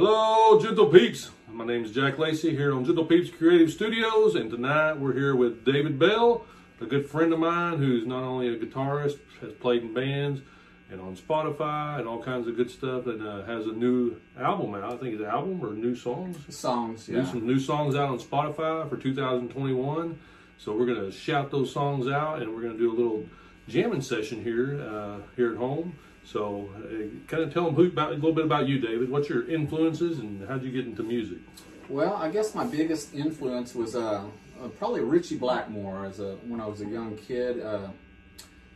Hello, Gentle Peeps. My name is Jack Lacey here on Gentle Peeps Creative Studios, and tonight we're here with David Bell, a good friend of mine who's not only a guitarist, has played in bands and on Spotify and all kinds of good stuff, and uh, has a new album out. I think it's an album or new songs. Songs, New, yeah. some new songs out on Spotify for 2021. So we're gonna shout those songs out, and we're gonna do a little jamming session here uh, here at home. So, uh, kind of tell them who about a little bit about you, David. What's your influences, and how'd you get into music? Well, I guess my biggest influence was uh, uh, probably Ritchie Blackmore. As a when I was a young kid, uh,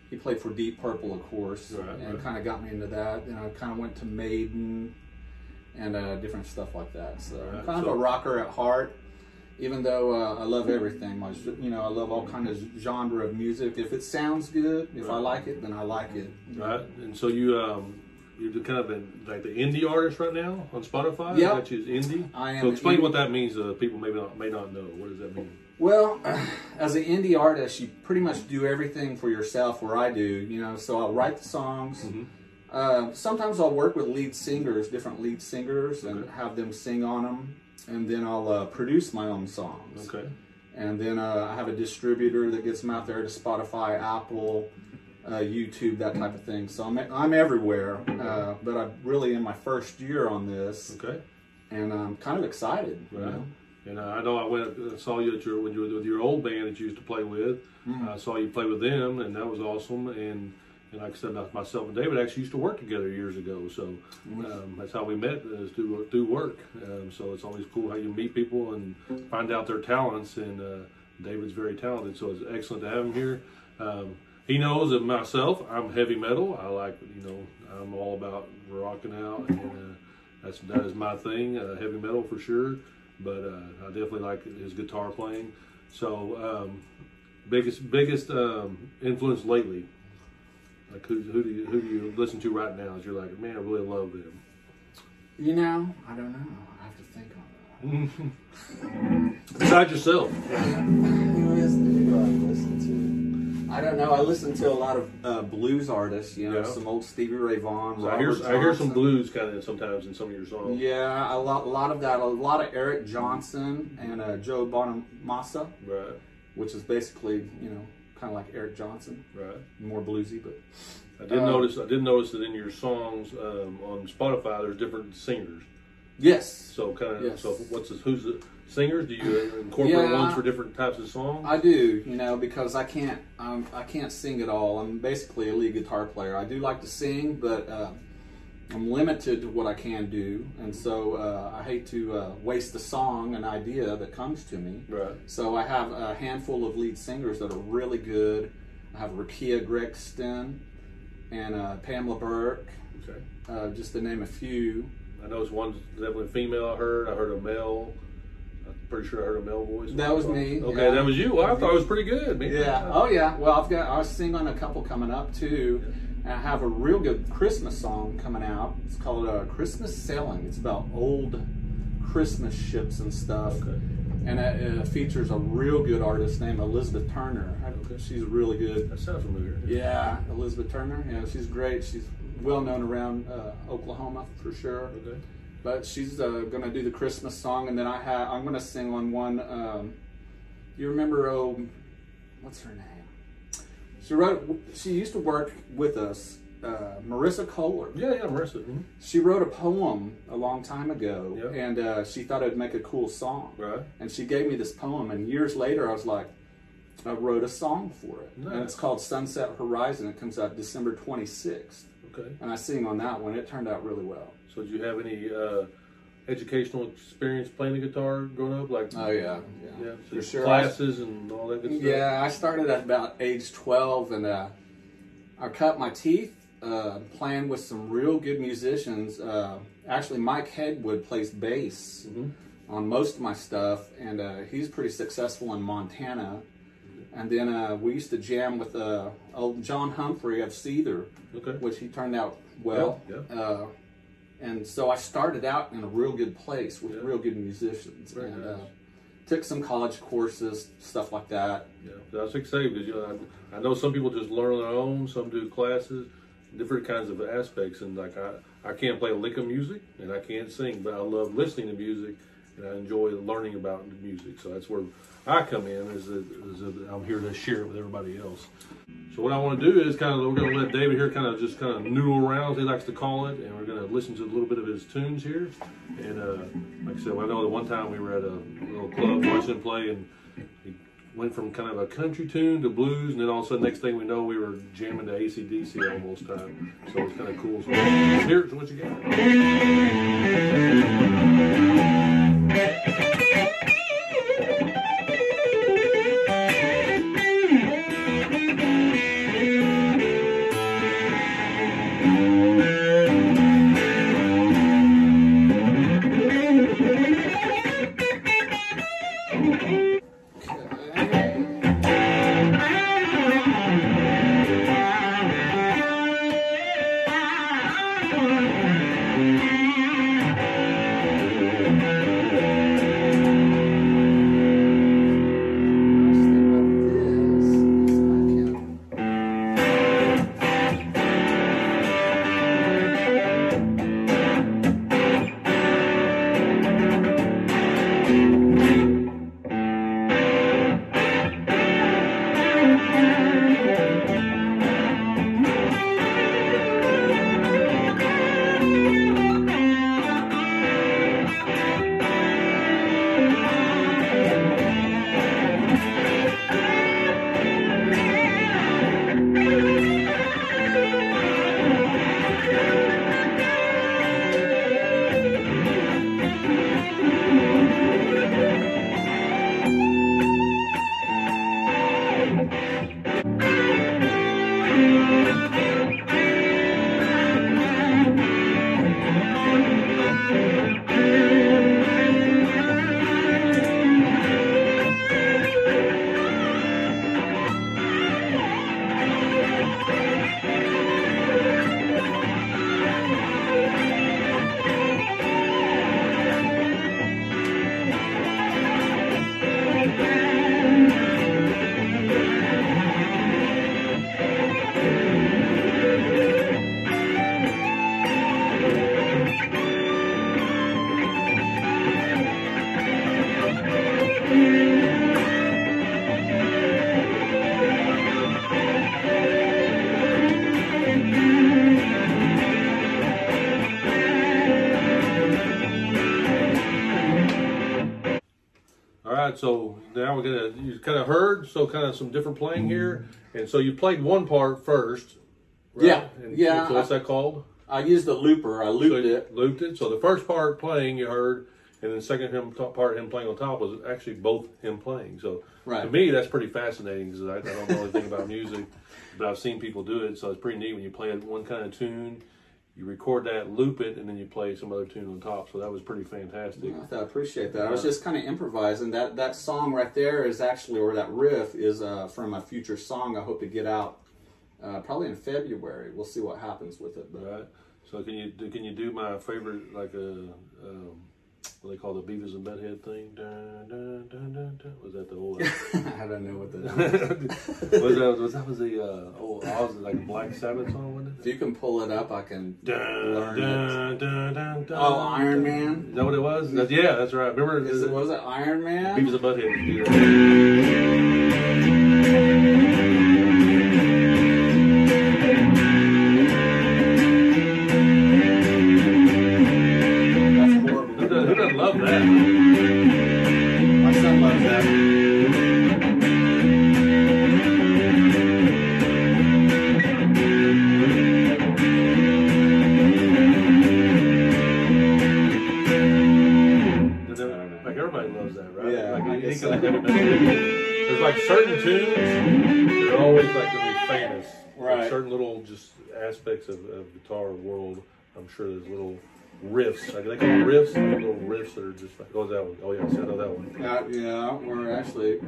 he played for Deep Purple, of course, Right, and right. kind of got me into that. And I kind of went to Maiden and uh, different stuff like that. So I'm Right, kind so- of a rocker at heart. Even though uh, I love everything, my, you know, I love all kind of genre of music. If it sounds good, if I like it, then I like it. Right, and so you um, you're kind of like the indie artist right now on Spotify. That is indie. I am So explain indie- what that means. Uh, people maybe not may not know. What does that mean? Well, as an indie artist, you pretty much do everything for yourself, where I do, you know. So I'll write the songs. Mm-hmm. Uh, sometimes I'll work with lead singers, different lead singers, and Okay. have them sing on them. And then I'll uh, produce my own songs. Okay. And then uh, I have a distributor that gets them out there to Spotify, Apple, uh, YouTube, that type of thing. So I'm, I'm everywhere. Uh, but I'm really in my first year on this, Okay. and I'm kind of excited. you know. And I know I went and saw you at your when you were with your old band that you used to play with. Mm-hmm. I saw you play with them, and that was awesome. And and like I said, myself and David actually used to work together years ago. So um, that's how we met is through through work. Um, so it's always cool how you meet people and find out their talents. And uh, David's very talented, so it's excellent to have him here. Um, he knows that myself, I'm heavy metal. I like you know I'm all about rocking out, and uh, that's that is my thing, uh, heavy metal for sure. But uh, I definitely like his guitar playing. So um, biggest biggest um, influence lately. Like who, who do you who do you listen to right now? Is you're like man, I really love them. You know, I don't know. I have to think on that. Besides yourself, Who is who I listen to? I don't know. I listen to a lot of uh, blues artists. You know, Yeah. some old Stevie Ray Vaughan. So I hear Robert I hear some blues kind of sometimes in some of your songs. Yeah, a lot, a lot of that. A lot of Eric Johnson and uh, Joe Bonamassa, Right, which is basically you know kind of like Eric Johnson, right. more bluesy, but I did Um, notice I did notice that in your songs um, on Spotify, there's different singers. yes, So kind of Yes. so what's this, who's the singers? Do you incorporate Yeah. ones for different types of songs? I do, you know, because I can't, um, I can't sing at all. I'm basically a lead guitar player. I do like to sing, but uh, I'm limited to what I can do, and so uh, I hate to uh, waste a song, an idea that comes to me. right. So I have a handful of lead singers that are really good. I have Rakia Gregston and uh, Pamela Burke, Okay. uh, just to name a few. I know it's one's definitely female. I heard. I heard a male. I'm pretty sure I heard a male voice. That was me, Okay, yeah. that was you. Well, I thought it was pretty good. Man. Yeah. Oh yeah. Well, I've got. I was singing on a couple coming up too, and I have a real good Christmas song coming out. It's called uh, "Christmas Sailing." It's about old Christmas ships and stuff, Okay. and it, it features a real good artist named Elizabeth Turner. Okay. She's really good. That sounds familiar. Yeah, Elizabeth Turner. Yeah, she's great. She's well known around uh, Oklahoma for sure. Okay. But she's uh, gonna do the Christmas song, and then I have I'm gonna sing on one. Um, you remember? Oh, what's her name? She wrote. She used to work with us. Uh, Marissa Kohler. Yeah, yeah, Marissa. Mhm. She wrote a poem a long time ago, Yeah. and uh, she thought it'd make a cool song. Right. And she gave me this poem, and years later, I was like, I wrote a song for it, and it's called Sunset Horizon. It comes out December 26th, Okay. and I sing on that one. It turned out really well. So, do you have any uh, educational experience playing the guitar growing up? Like, Oh yeah, yeah, so for sure. Classes and all that good stuff. Yeah, I started at about age 12 and uh, I cut my teeth uh, playing with some real good musicians. Uh, actually, Mike Headwood plays bass Mhm. on most of my stuff, and uh, he's pretty successful in Montana. And then uh, we used to jam with uh, old John Humphrey of Seether, Okay. which he turned out well. Yeah, Uh, and so I started out in a real good place with Yeah. real good musicians. Very and nice. uh, took some college courses, stuff like that. Yeah, that's exciting because you know I, I know some people just learn on their own. Some do classes. different kinds of aspects. And like I, I can't play a lick of music and I can't sing, but I love listening to music and I enjoy learning about the music. So that's where I come in. Is that, is that I'm here to share it with everybody else. So what I want to do is kind of we're going to let David here kind of just kind of noodle around, as he likes to call it, and we're going to listen to a little bit of his tunes here. And uh, like I said, I know that one time we were at a little club watching him play, and he went from kind of a country tune to blues, and then all of a sudden, next thing we know, we were jamming to ACDC almost time. So it's kind of cool. So here's what you got. Right, so now we're gonna you kind of heard so kind of some different playing here, mm-hmm. and so you played one part first. Right? Yeah, And yeah, So what's that called? I used a looper. I looped you it. Looped it. So the first part playing you heard, and then the second him top part him playing on top was actually both him playing. So right. to me that's pretty fascinating because I, I don't know anything about music, but I've seen people do it. So it's pretty neat when you play one kind of tune, you record that, loop it, and then you play some other tune on top. So that was pretty fantastic. I appreciate that. I was just kind of improvising. That that song right there is actually, or that riff is uh, from a future song. I hope to get out uh, probably in February. We'll see what happens with it. But Right. So can you do, can you do my favorite like a um, what they call the Beavis and Butthead thing? Dun, dun, dun. Was that the old? I don't know what that. was that was that was the uh, old Oz like a Black Sabbath song? Wasn't If you can pull it up, I can learn it. Oh, Iron. Man? Is that what it was? That- yeah, that's right. Remember? Is it was it Iron Man? Beavis and Butthead aspects of, of guitar world. I'm sure there's little riffs. Like they call riffs. Like little riffs that are just like, oh, that one. Oh, yes, I know oh, that one. Yeah, yeah, we're actually.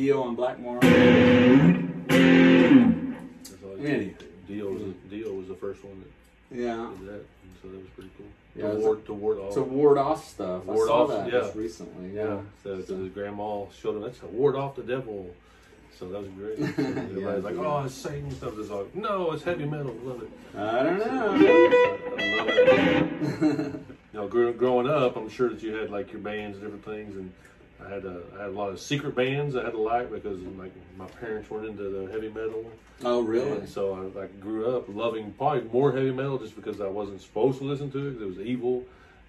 Dio on Blackmore. Mm-hmm. That's Anyway. Dio was, Dio was the first one Yeah. did that, and so that was pretty cool. Yeah, to, ward, to ward off. To ward off stuff. I Ward saw off, that yeah. just recently. yeah, Yeah. so, so his grandma showed him that's to ward off the devil. So that was great. So everybody's like, "Oh, it's Satan stuff." It's like, "No, it's heavy metal." Love it. I don't know. I love it. you know, gr- growing up, I'm sure that you had like your bands and different things, and I had a, I had a lot of secret bands I had to like because like my parents weren't into the heavy metal, oh, really? and so I, I grew up loving probably more heavy metal just because I wasn't supposed to listen to it it was evil,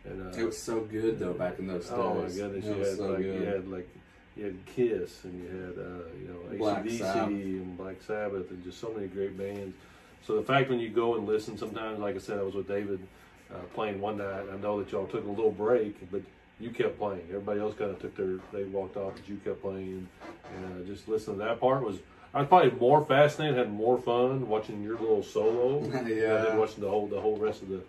and uh, It was so good though back in those days. oh my goodness, It you was had so like good. you had like you had Kiss and you had uh, you know Black ACDC Sabbath. and Black Sabbath and just so many great bands. So the fact when you go and listen, sometimes like I said, I was with David uh, playing one night. I know that y'all took a little break, but you kept playing. Everybody else kind of took their they walked off, but you kept playing. And uh, just listening to that part was. I was probably more fascinated, had more fun watching your little solo Yeah. than watching the whole the whole rest of the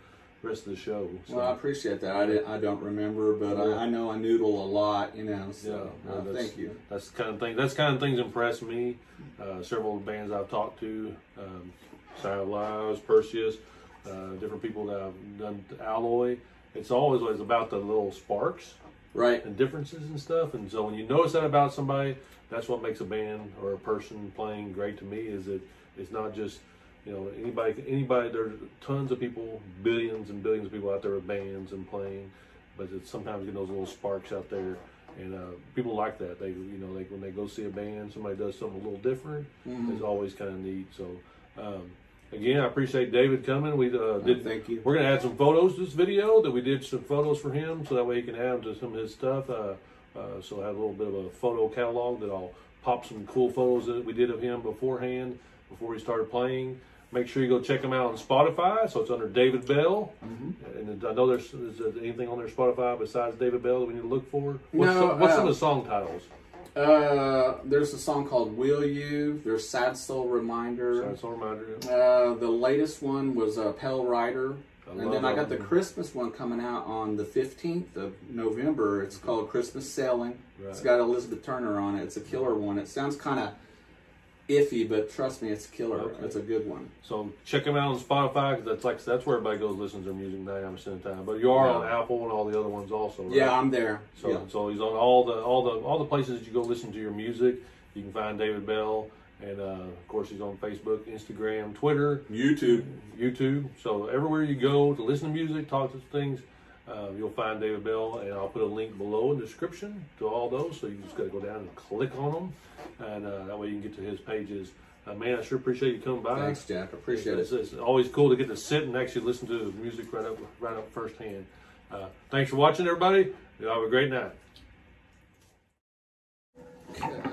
rest of the show. So, Well, I appreciate that. I, didn't, I don't remember, but Yeah. I, I know I noodle a lot, you know. Yeah, So well, uh, thank you. That's the kind of thing. That's kind of things impress me. Uh, several bands I've talked to, um, Silent Lives, Perseus, uh, different people that I've done Alloy. It's always always about the little sparks Right. and differences and stuff. And so when you notice that about somebody, that's what makes a band or a person playing great to me. Is that it's not just you know anybody anybody. There's tons of people, billions and billions of people out there with bands and playing, but it's sometimes getting those little sparks out there. And uh, people like that. They, you know, like when they go see a band, somebody does something a little different. Mhm. It's always kind of neat. So, um, again, I appreciate David coming. We uh, did Thank you. we're gonna add some photos to this video that we did some photos for him, so that way he can add them to some of his stuff. Uh, uh, so I have a little bit of a photo catalog that I'll pop some cool photos that we did of him beforehand, before he started playing. Make sure you go check him out on Spotify. So it's under David Bell, Mm-hmm. and I know there's is there anything on their Spotify besides David Bell that we need to look for. What's, No, some, what's some uh, of the song titles? Uh, there's a song called "Will You." There's "Sad Soul Reminder." Sorry, song reminder. Uh, the latest one was uh, "Pale Rider," I and then I got the. Christmas one coming out on the 15th of November. It's called "Christmas Sailing." It's got Elizabeth Turner on it. It's a killer one. It sounds kind of iffy, but trust me, it's killer. Okay. It's a good one. So check him out on Spotify because that's like that's where everybody goes listens to their music ninety nine percent of the time. But you are on Apple and all the other ones also. Right? Yeah, I'm there. So, yeah. so he's on all the all the all the places that you go listen to your music. You can find David Bell, and uh, of course he's on Facebook, Instagram, Twitter, YouTube. YouTube. So everywhere you go to listen to music, talk to things, uh, you'll find David Bell, and I'll put a link below in the description to all those. So you just got to go down and click on them, and uh, that way you can get to his pages. Uh, man, I sure appreciate you coming by. Thanks, Jack. Appreciate it's, it. It's, it's, always cool to get to sit and actually listen to the music right up, right up firsthand. Uh, thanks for watching, everybody. You have a great night. Okay.